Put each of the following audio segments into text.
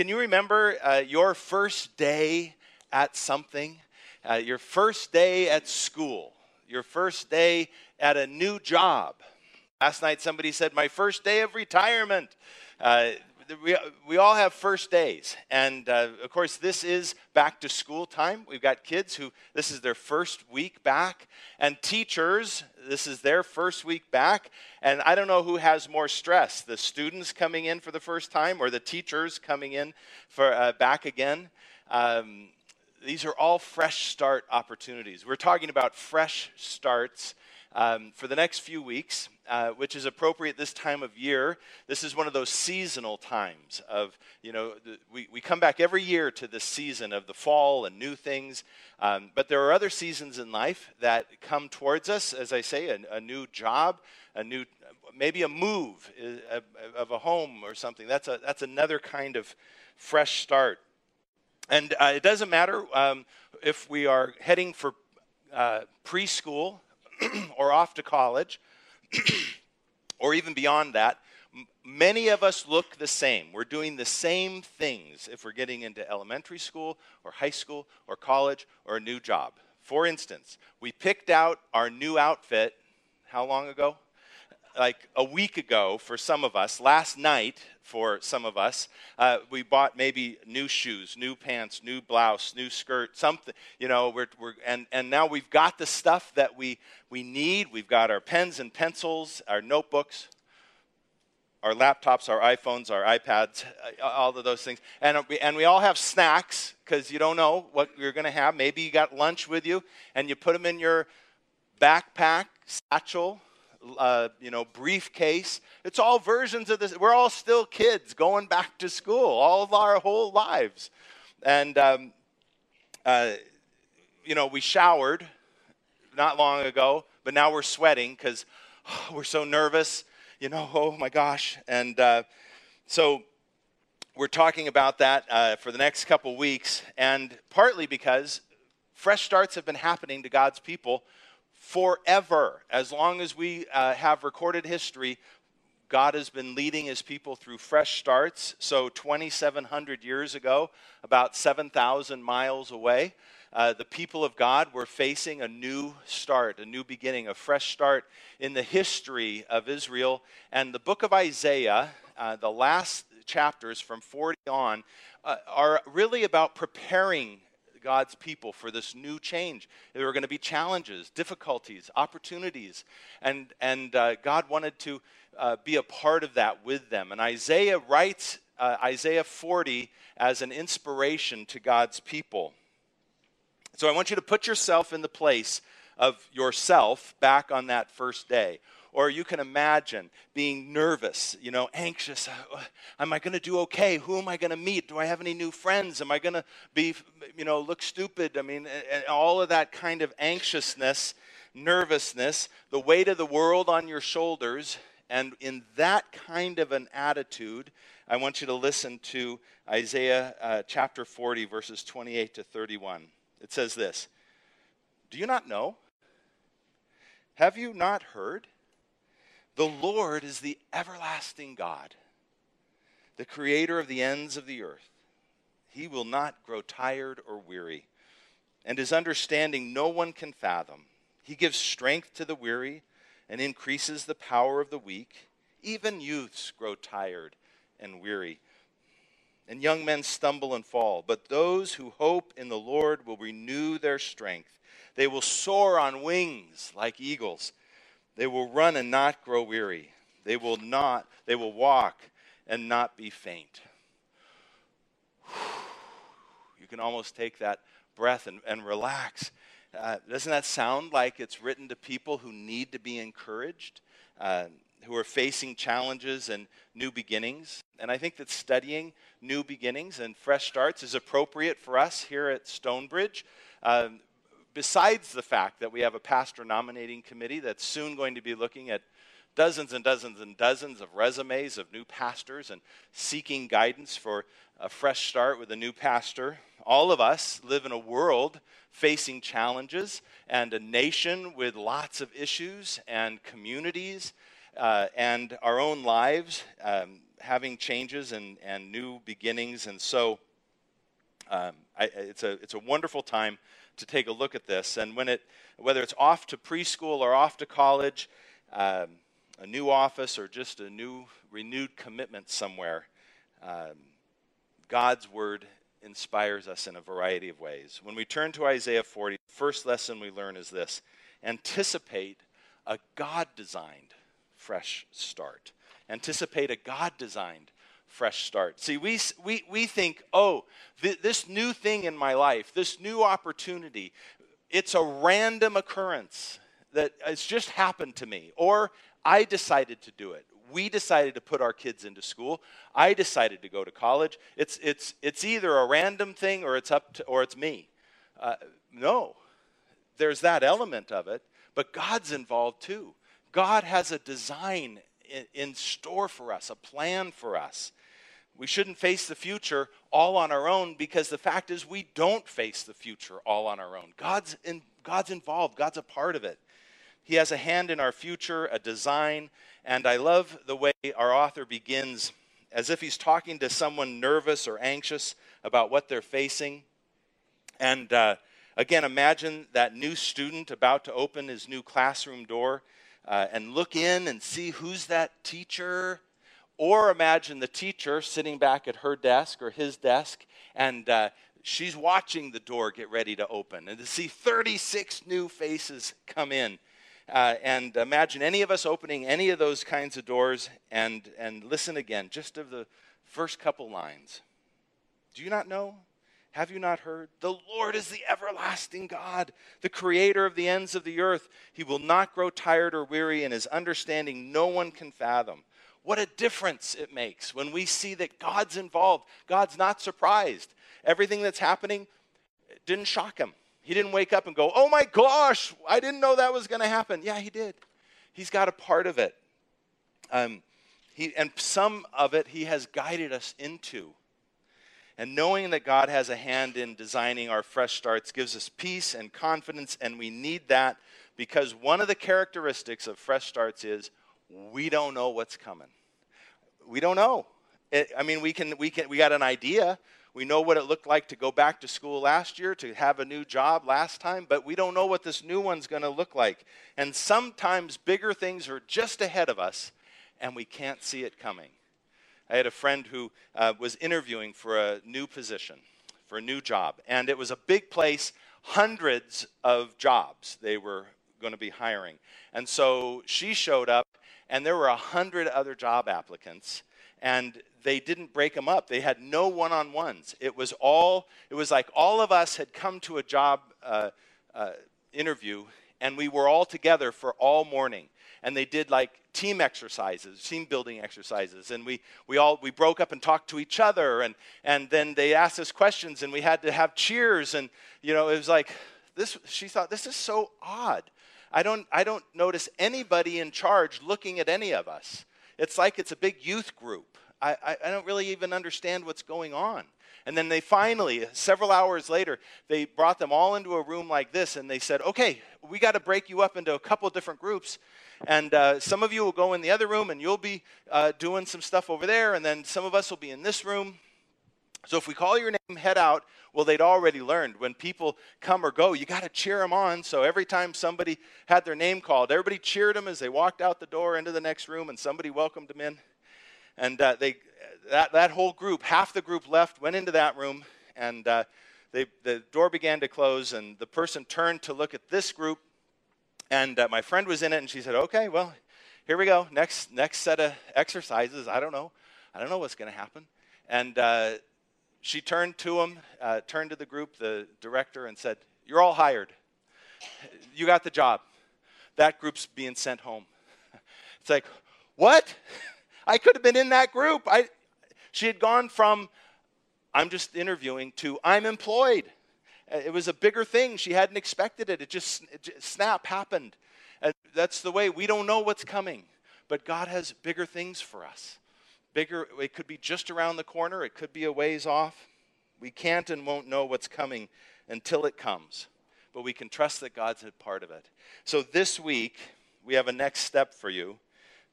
Can you remember uh, your first day at something? Uh, your first day at school? Your first day at a new job? Last night somebody said, My first day of retirement. Uh, we, we all have first days. And uh, of course, this is back to school time. We've got kids who, this is their first week back. And teachers, this is their first week back. And I don't know who has more stress the students coming in for the first time or the teachers coming in for uh, back again. Um, these are all fresh start opportunities. We're talking about fresh starts um, for the next few weeks, uh, which is appropriate this time of year. This is one of those seasonal times of, you know, the, we, we come back every year to this season of the fall and new things. Um, but there are other seasons in life that come towards us, as I say, a, a new job, a new, maybe a move uh, of a home or something. That's, a, that's another kind of fresh start. And uh, it doesn't matter um, if we are heading for uh, preschool or off to college, or even beyond that, many of us look the same. We're doing the same things if we're getting into elementary school or high school or college or a new job. For instance, we picked out our new outfit how long ago? Like a week ago for some of us, last night for some of us, uh, we bought maybe new shoes, new pants, new blouse, new skirt, something, you know, we're, we're, and, and now we've got the stuff that we, we need. We've got our pens and pencils, our notebooks, our laptops, our iPhones, our iPads, uh, all of those things. And we, and we all have snacks because you don't know what you're going to have. Maybe you got lunch with you and you put them in your backpack, satchel, uh, you know, briefcase. It's all versions of this. We're all still kids going back to school all of our whole lives. And, um, uh, you know, we showered not long ago, but now we're sweating because oh, we're so nervous, you know, oh my gosh. And uh, so we're talking about that uh, for the next couple weeks, and partly because fresh starts have been happening to God's people forever. As long as we uh, have recorded history, God has been leading his people through fresh starts. So, 2,700 years ago, about 7,000 miles away, uh, the people of God were facing a new start, a new beginning, a fresh start in the history of Israel. And the book of Isaiah, uh, the last chapters from 40 on, uh, are really about preparing God's people for this new change. There were going to be challenges, difficulties, opportunities, and, and uh, God wanted to uh, be a part of that with them. And Isaiah writes uh, Isaiah 40 as an inspiration to God's people. So I want you to put yourself in the place of yourself back on that first day. Or you can imagine being nervous, you know, anxious. Uh, am I going to do okay? Who am I going to meet? Do I have any new friends? Am I going to be, you know, look stupid? I mean, all of that kind of anxiousness, nervousness, the weight of the world on your shoulders. And in that kind of an attitude, I want you to listen to Isaiah uh, chapter 40, verses 28 to 31. It says this Do you not know? Have you not heard? The Lord is the everlasting God, the creator of the ends of the earth. He will not grow tired or weary, and his understanding no one can fathom. He gives strength to the weary and increases the power of the weak. Even youths grow tired and weary, and young men stumble and fall. But those who hope in the Lord will renew their strength. They will soar on wings like eagles. They will run and not grow weary. They will not, they will walk and not be faint. You can almost take that breath and, and relax. Uh, doesn't that sound like it's written to people who need to be encouraged, uh, who are facing challenges and new beginnings? And I think that studying new beginnings and fresh starts is appropriate for us here at Stonebridge. Um, besides the fact that we have a pastor nominating committee that's soon going to be looking at dozens and dozens and dozens of resumes of new pastors and seeking guidance for a fresh start with a new pastor. All of us live in a world facing challenges and a nation with lots of issues and communities uh, and our own lives um, having changes and, and new beginnings. And so um, I, it's, a, it's a wonderful time to take a look at this. And when it, whether it's off to preschool or off to college, um, a new office or just a new renewed commitment somewhere, um, God's word inspires us in a variety of ways. When we turn to Isaiah 40, the first lesson we learn is this anticipate a God designed fresh start. Anticipate a God designed fresh start. See, we, we, we think, oh, th- this new thing in my life, this new opportunity, it's a random occurrence that it's just happened to me, or I decided to do it. We decided to put our kids into school. I decided to go to college. It's, it's, it's either a random thing or it's up to, or it's me. Uh, no, there's that element of it, but God's involved too. God has a design in, in store for us, a plan for us. We shouldn't face the future all on our own because the fact is we don't face the future all on our own. God's, in, God's involved, God's a part of it. He has a hand in our future, a design, and I love the way our author begins as if he's talking to someone nervous or anxious about what they're facing. And uh, again, imagine that new student about to open his new classroom door uh, and look in and see who's that teacher. Or imagine the teacher sitting back at her desk or his desk, and uh, she's watching the door get ready to open, and to see 36 new faces come in uh, and imagine any of us opening any of those kinds of doors and, and listen again, just of the first couple lines. Do you not know? Have you not heard? The Lord is the everlasting God, the creator of the ends of the earth. He will not grow tired or weary, and his understanding no one can fathom. What a difference it makes when we see that God's involved. God's not surprised. Everything that's happening didn't shock him. He didn't wake up and go, oh my gosh, I didn't know that was going to happen. Yeah, he did. He's got a part of it. Um, he, and some of it he has guided us into. And knowing that God has a hand in designing our fresh starts gives us peace and confidence, and we need that because one of the characteristics of fresh starts is we don't know what's coming. We don't know. It, I mean, we can, we can, we got an idea. We know what it looked like to go back to school last year, to have a new job last time, but we don't know what this new one's going to look like. And sometimes bigger things are just ahead of us, and we can't see it coming. I had a friend who uh, was interviewing for a new position, for a new job, and it was a big place, hundreds of jobs they were going to be hiring. And so she showed up, and there were a hundred other job applicants and they didn't break them up. They had no one on ones. It was all, it was like all of us had come to a job uh, uh, interview and we were all together for all morning. And they did like team exercises, team building exercises. And we, we all, we broke up and talked to each other. And, and then they asked us questions and we had to have cheers. And, you know, it was like, this, she thought, this is so odd. I don't, I don't notice anybody in charge looking at any of us. It's like it's a big youth group. I, I, I don't really even understand what's going on. And then they finally, several hours later, they brought them all into a room like this and they said, okay, we got to break you up into a couple different groups. And uh, some of you will go in the other room and you'll be uh, doing some stuff over there. And then some of us will be in this room. So if we call your name, head out. Well, they'd already learned when people come or go, you got to cheer them on. So every time somebody had their name called, everybody cheered them as they walked out the door into the next room, and somebody welcomed them in. And uh, they, that, that whole group, half the group left, went into that room, and uh, they, the door began to close, and the person turned to look at this group, and uh, my friend was in it, and she said, "Okay, well, here we go. Next, next set of exercises. I don't know. I don't know what's going to happen." And uh, she turned to him, uh, turned to the group, the director, and said, You're all hired. You got the job. That group's being sent home. It's like, What? I could have been in that group. I, she had gone from, I'm just interviewing, to I'm employed. Uh, it was a bigger thing. She hadn't expected it. It just, it just snap happened. And that's the way we don't know what's coming. But God has bigger things for us bigger, it could be just around the corner, it could be a ways off. We can't and won't know what's coming until it comes, but we can trust that God's a part of it. So this week, we have a next step for you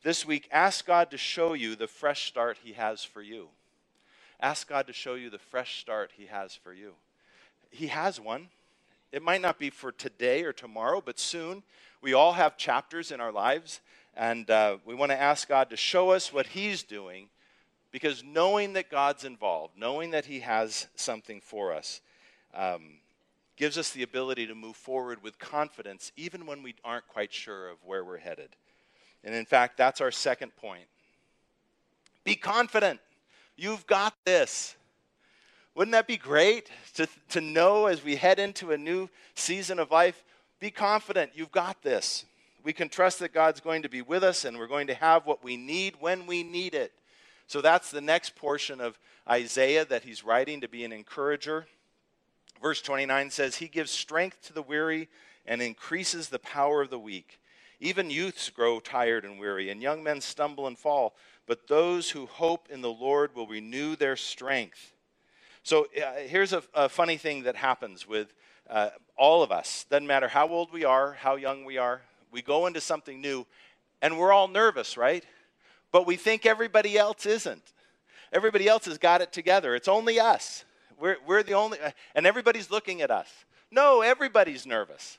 this week, ask God to show you the fresh start He has for you. Ask God to show you the fresh start He has for you. He has one. It might not be for today or tomorrow, but soon. We all have chapters in our lives, and uh, we want to ask God to show us what He's doing because knowing that God's involved, knowing that He has something for us, um, gives us the ability to move forward with confidence even when we aren't quite sure of where we're headed. And in fact, that's our second point. Be confident. You've got this. Wouldn't that be great to, to know as we head into a new season of life? Be confident. You've got this. We can trust that God's going to be with us and we're going to have what we need when we need it. So that's the next portion of Isaiah that he's writing to be an encourager. Verse 29 says, He gives strength to the weary and increases the power of the weak. Even youths grow tired and weary, and young men stumble and fall. But those who hope in the Lord will renew their strength. So uh, here's a, a, funny thing that happens with uh, all of us. Doesn't matter how old we are, how young we are, we go into something new, and we're all nervous, right? But we think everybody else isn't. Everybody else has got it together. It's only us. We're, we're the only, and everybody's looking at us. No, everybody's nervous.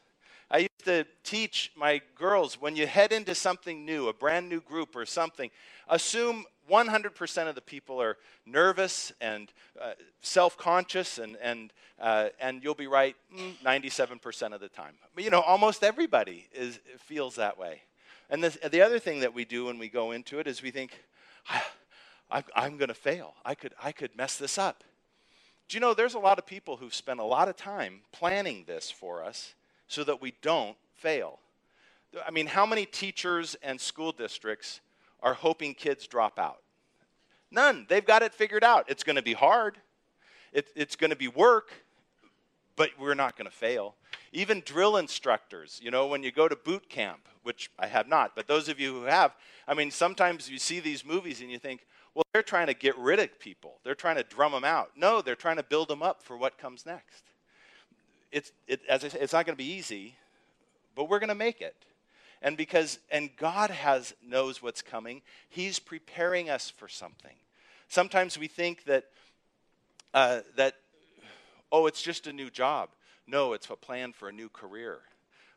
I used to teach my girls when you head into something new, a brand new group or something, assume 100% of the people are nervous and uh, self conscious, and, and, uh, and you'll be right 97% mm, of the time. You know, almost everybody is, feels that way. And the, the other thing that we do when we go into it is we think, I, I'm going to fail. I could, I could mess this up. Do you know there's a lot of people who've spent a lot of time planning this for us so that we don't fail? I mean, how many teachers and school districts are hoping kids drop out? None. They've got it figured out. It's going to be hard, it, it's going to be work, but we're not going to fail. Even drill instructors, you know, when you go to boot camp, which I have not, but those of you who have, I mean, sometimes you see these movies and you think, well, they're trying to get rid of people. They're trying to drum them out. No, they're trying to build them up for what comes next. It's, it, as I say, it's not going to be easy, but we're going to make it. And because, and God has, knows what's coming, He's preparing us for something. Sometimes we think that, uh, that, oh, it's just a new job. No, it's a plan for a new career.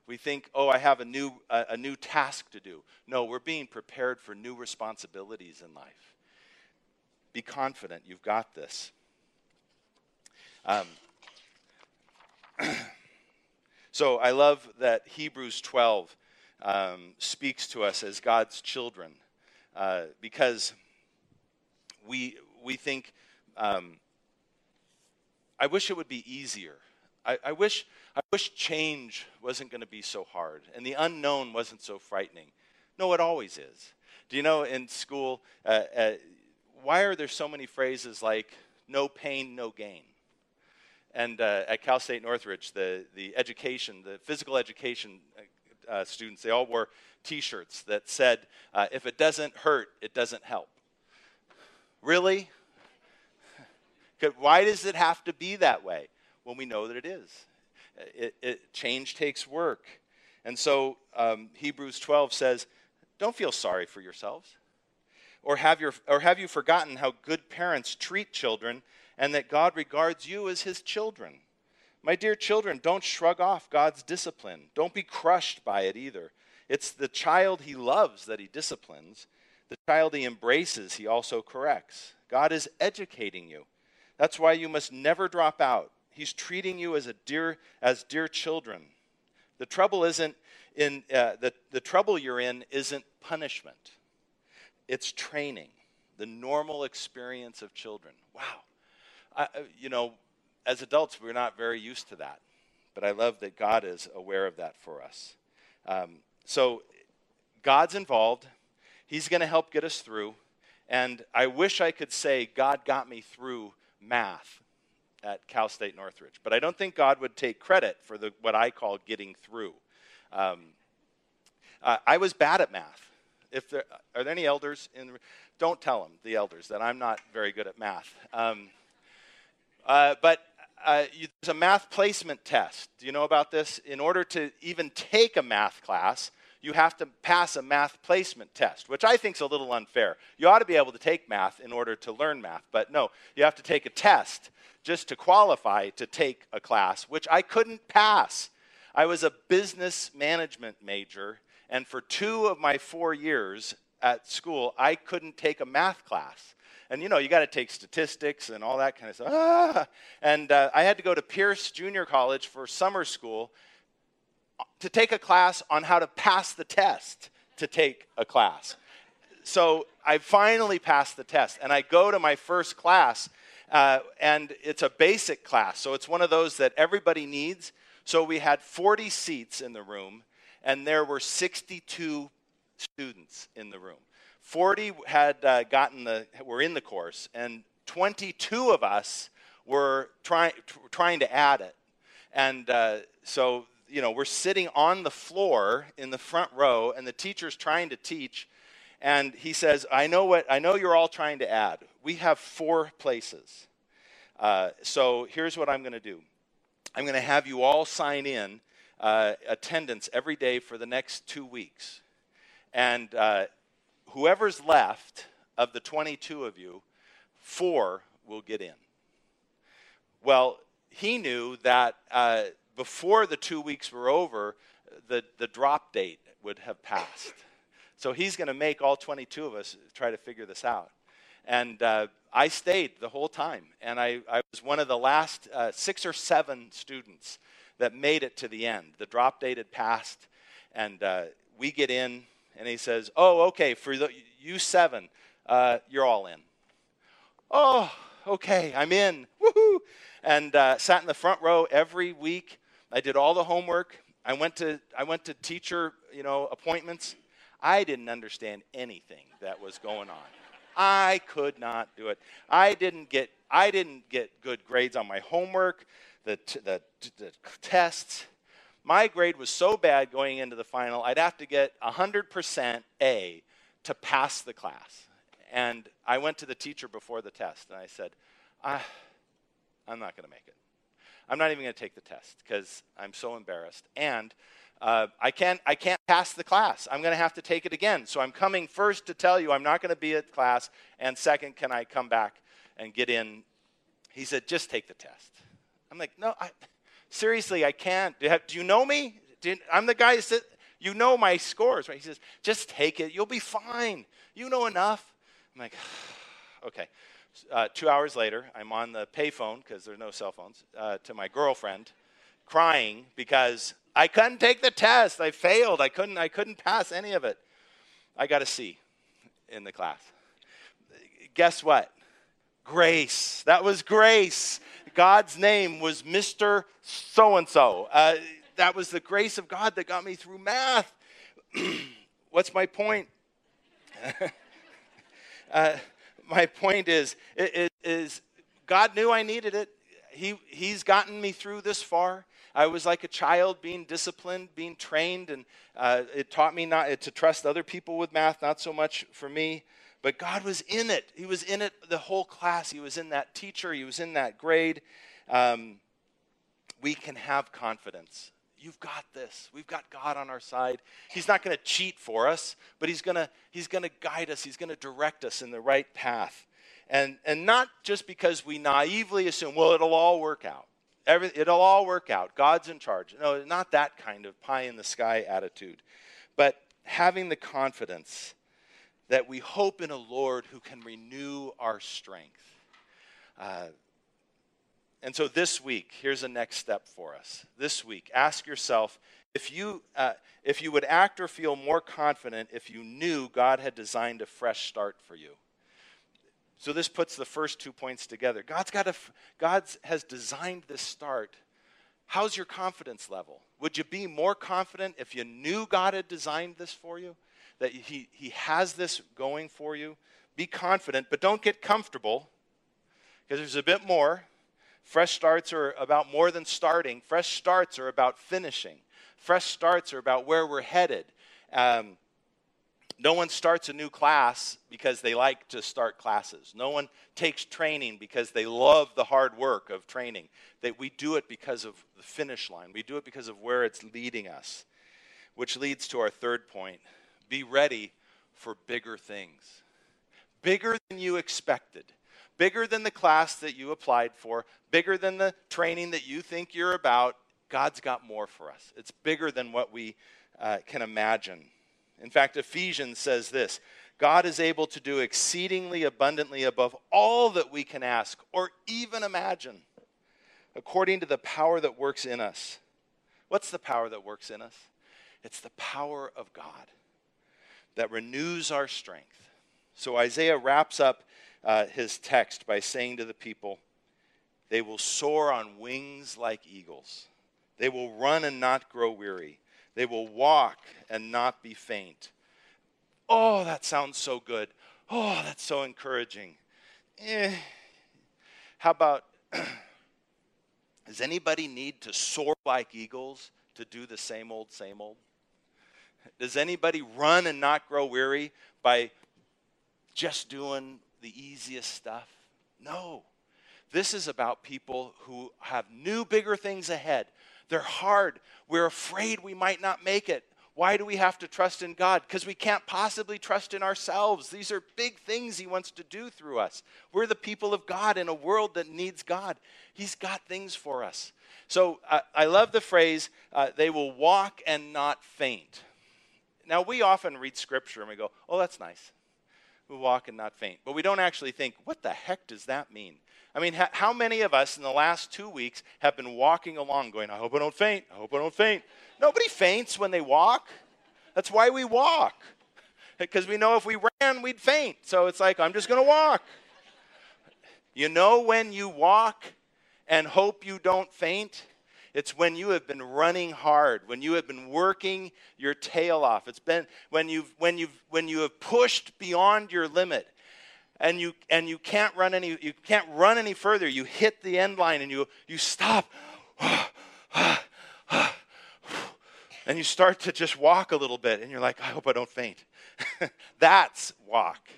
We think, oh, I have a new, uh, a new task to do. No, we're being prepared for new responsibilities in life. Be confident, you've got this. Um, so I love that Hebrews 12 um, speaks to us as God's children uh, because we, we think, um, I wish it would be easier. I, I, wish, I wish change wasn't going to be so hard and the unknown wasn't so frightening. No, it always is. Do you know in school, uh, uh, why are there so many phrases like no pain, no gain? And uh, at Cal State Northridge, the, the education, the physical education uh, uh students, they all wore t shirts that said, uh, if it doesn't hurt, it doesn't help. Really? Why does it have to be that way when we know that it is? It, it change takes work. And so um, Hebrews 12 says, don't feel sorry for yourselves. Or have, your, or have you forgotten how good parents treat children and that God regards you as his children? My dear children, don't shrug off God's discipline. Don't be crushed by it either. It's the child he loves that he disciplines. The child he embraces, he also corrects. God is educating you. That's why you must never drop out. He's treating you as, a dear, as dear children. The trouble isn't in uh, the, the trouble you're in isn't punishment it's training, the normal experience of children. Wow. I, you know, as adults, we're not very used to that. But I love that God is aware of that for us. Um, so God's involved. He's going to help get us through. And I wish I could say God got me through math at Cal State Northridge. But I don't think God would take credit for the, what I call getting through. Um, uh, I was bad at math if there are there any elders in don't tell them the elders that i'm not very good at math um, uh, but uh, you, there's a math placement test do you know about this in order to even take a math class you have to pass a math placement test, which I think is a little unfair. You ought to be able to take math in order to learn math, but no, you have to take a test just to qualify to take a class, which I couldn't pass. I was a business management major, and for two of my four years at school, I couldn't take a math class. And you know, you got to take statistics and all that kind of stuff. Ah! And uh, I had to go to Pierce Junior College for summer school to take a class on how to pass the test to take a class. So I finally passed the test, and I go to my first class, uh, and it's a basic class. So it's one of those that everybody needs. So we had 40 seats in the room, and there were 62 students in the room. 40 had uh, gotten the, were in the course, and 22 of us were trying, trying to add it. And uh, so, you know, we're sitting on the floor in the front row, and the teacher's trying to teach. And he says, I know what, I know you're all trying to add. We have four places. Uh, so here's what I'm going to do I'm going to have you all sign in uh, attendance every day for the next two weeks. And uh, whoever's left of the 22 of you, four will get in. Well, he knew that uh, before the two weeks were over, the, the drop date would have passed. So he's going to make all 22 of us try to figure this out. And uh, I stayed the whole time. And I, I was one of the last uh, six or seven students that made it to the end. The drop date had passed, and uh, we get in, and he says, Oh, okay, for the, you seven, uh, you're all in. Oh, okay, I'm in. Woohoo! And uh, sat in the front row every week. I did all the homework. I went to, I went to teacher you know, appointments. I didn't understand anything that was going on. I could not do it. I didn't get, I didn't get good grades on my homework, the, the, the tests. My grade was so bad going into the final, I'd have to get 100% A to pass the class. And I went to the teacher before the test and I said, ah, I'm not going to make it. I'm not even going to take the test because I'm so embarrassed. And uh, I, can't, I can't pass the class. I'm going to have to take it again. So I'm coming first to tell you I'm not going to be at class. And second, can I come back and get in? He said, just take the test. I'm like, no, I, seriously, I can't. Do you, know me? I'm the guy that said, you know my scores, right? He says, just take it. You'll be fine. You know enough. I'm like, okay. Uh, two hours later, I'm on the payphone because there's no cell phones uh, to my girlfriend, crying because I couldn't take the test. I failed. I couldn't. I couldn't pass any of it. I got a C in the class. Guess what? Grace. That was grace. God's name was Mr. So and so. That was the grace of God that got me through math. What's my point? uh, my point is, is, is God knew I needed it. He, he's gotten me through this far. I was like a child being disciplined, being trained, and uh, it taught me not to trust other people with math, not so much for me. But God was in it. He was in it the whole class. He was in that teacher. He was in that grade. Um, we can have confidence. You've got this. We've got God on our side. He's not going to cheat for us, but He's going to He's going to guide us. He's going to direct us in the right path. And, and not just because we naively assume, well, it'll all work out. Every, it'll all work out. God's in charge. No, not that kind of pie in the sky attitude, but having the confidence that we hope in a Lord who can renew our strength. Uh, and so this week, here's a next step for us. This week, ask yourself if you, uh, if you would act or feel more confident if you knew God had designed a fresh start for you. So this puts the first two points together. God's got a, God's has designed this start. How's your confidence level? Would you be more confident if you knew God had designed this for you? That he, he has this going for you? Be confident, but don't get comfortable because there's a bit more. Fresh starts are about more than starting, fresh starts are about finishing. Fresh starts are about where we're headed. Um, no one starts a new class because they like to start classes. No one takes training because they love the hard work of training. That we do it because of the finish line. We do it because of where it's leading us. which leads to our third point be ready for bigger things. Bigger than you expected, bigger than the class that you applied for, bigger than the training that you think you're about. God's got more for us. It's bigger than what we uh, can imagine. In fact, Ephesians says this God is able to do exceedingly abundantly above all that we can ask or even imagine, according to the power that works in us. What's the power that works in us? It's the power of God that renews our strength. So Isaiah wraps up uh, his text by saying to the people, They will soar on wings like eagles, they will run and not grow weary, they will walk and not be faint. Oh, that sounds so good. Oh, that's so encouraging. Eh. How about, does anybody need to soar like eagles to do the same old, same old? Does anybody run and not grow weary by just doing the easiest stuff? No. This is about people who have new, bigger things ahead. They're hard. We're afraid we might not make it. Why do we have to trust in God? Because we can't possibly trust in ourselves. These are big things He wants to do through us. We're the people of God in a world that needs God. He's got things for us. So uh, I love the phrase, uh, they will walk and not faint. Now, we often read scripture and we go, oh, that's nice. We walk and not faint. But we don't actually think, what the heck does that mean? I mean, how many of us in the last two weeks have been walking along going, I hope I don't faint, I hope I don't faint, Nobody faints when they walk. That's why we walk. Because we know if we ran, we'd faint. So it's like, I'm just going to walk. You know when you walk and hope you don't faint? It's when you have been running hard, when you have been working your tail off. It's been when you've when you've when you have pushed beyond your limit and you and you can't run any you can't run any further. You hit the end line and you you stop and you start to just walk a little bit, and you're like, I hope I don't faint. That's walk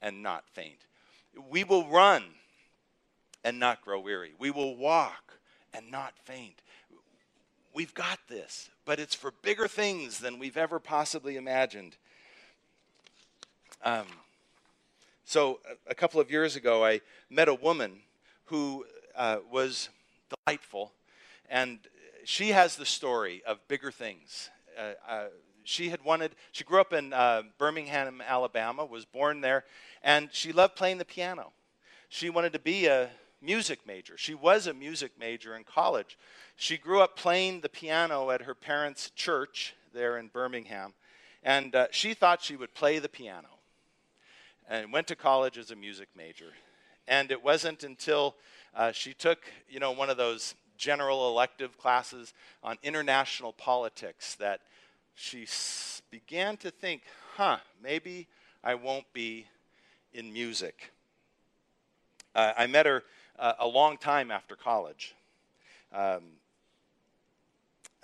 and not faint. We will run and not grow weary. We will walk and not faint. We've got this, but it's for bigger things than we've ever possibly imagined. Um, so, a, couple of years ago, I met a woman who uh, was delightful, and she has the story of bigger things. Uh, uh, she had wanted, she grew up in uh, Birmingham, Alabama, was born there, and she loved playing the piano. She wanted to be a music major. She was a music major in college. She grew up playing the piano at her parents' church there in Birmingham, and uh, she thought she would play the piano and went to college as a music major. And it wasn't until uh, she took, you know, one of those general elective classes on international politics that she s- began to think, huh, maybe I won't be in music. Uh, I met her uh, a long time after college. Um,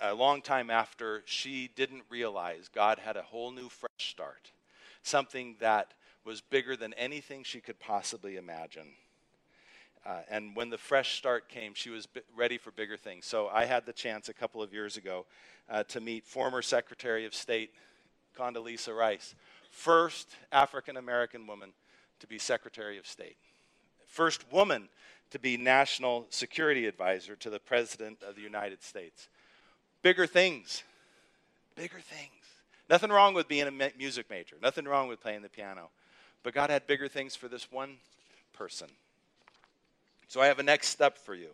a long time after she didn't realize God had a whole new fresh start, something that was bigger than anything she could possibly imagine. Uh, and when the fresh start came, she was ready for bigger things. So I had the chance a couple of years ago uh, to meet former Secretary of State Condoleezza Rice, first African American woman to be Secretary of State, first woman to be National Security Advisor to the President of the United States. Bigger things, bigger things. Nothing wrong with being a music major, nothing wrong with playing the piano. But God had bigger things for this one person. So I have a next step for you.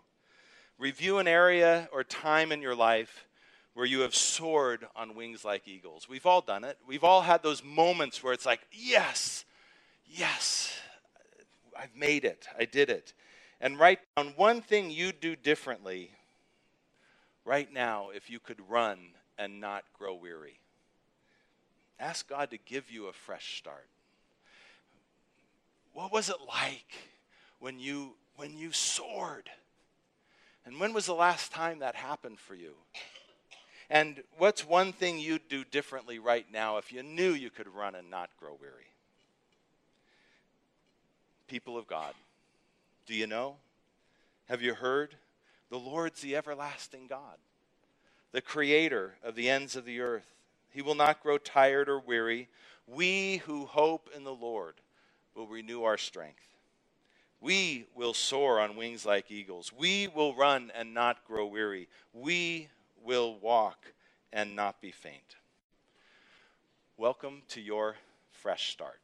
Review an area or time in your life where you have soared on wings like eagles. We've all done it. We've all had those moments where it's like, yes, yes, I've made it. I did it. And write down one thing you'd do differently right now if you could run and not grow weary. Ask God to give you a fresh start. What was it like when you when you soared. And when was the last time that happened for you? And what's one thing you'd do differently right now if you knew you could run and not grow weary? People of God, do you know? Have you heard? The Lord's the everlasting God, the creator of the ends of the earth. He will not grow tired or weary. We who hope in the Lord will renew our strength. We will soar on wings like eagles. We will run and not grow weary. We will walk and not be faint. Welcome to your fresh start.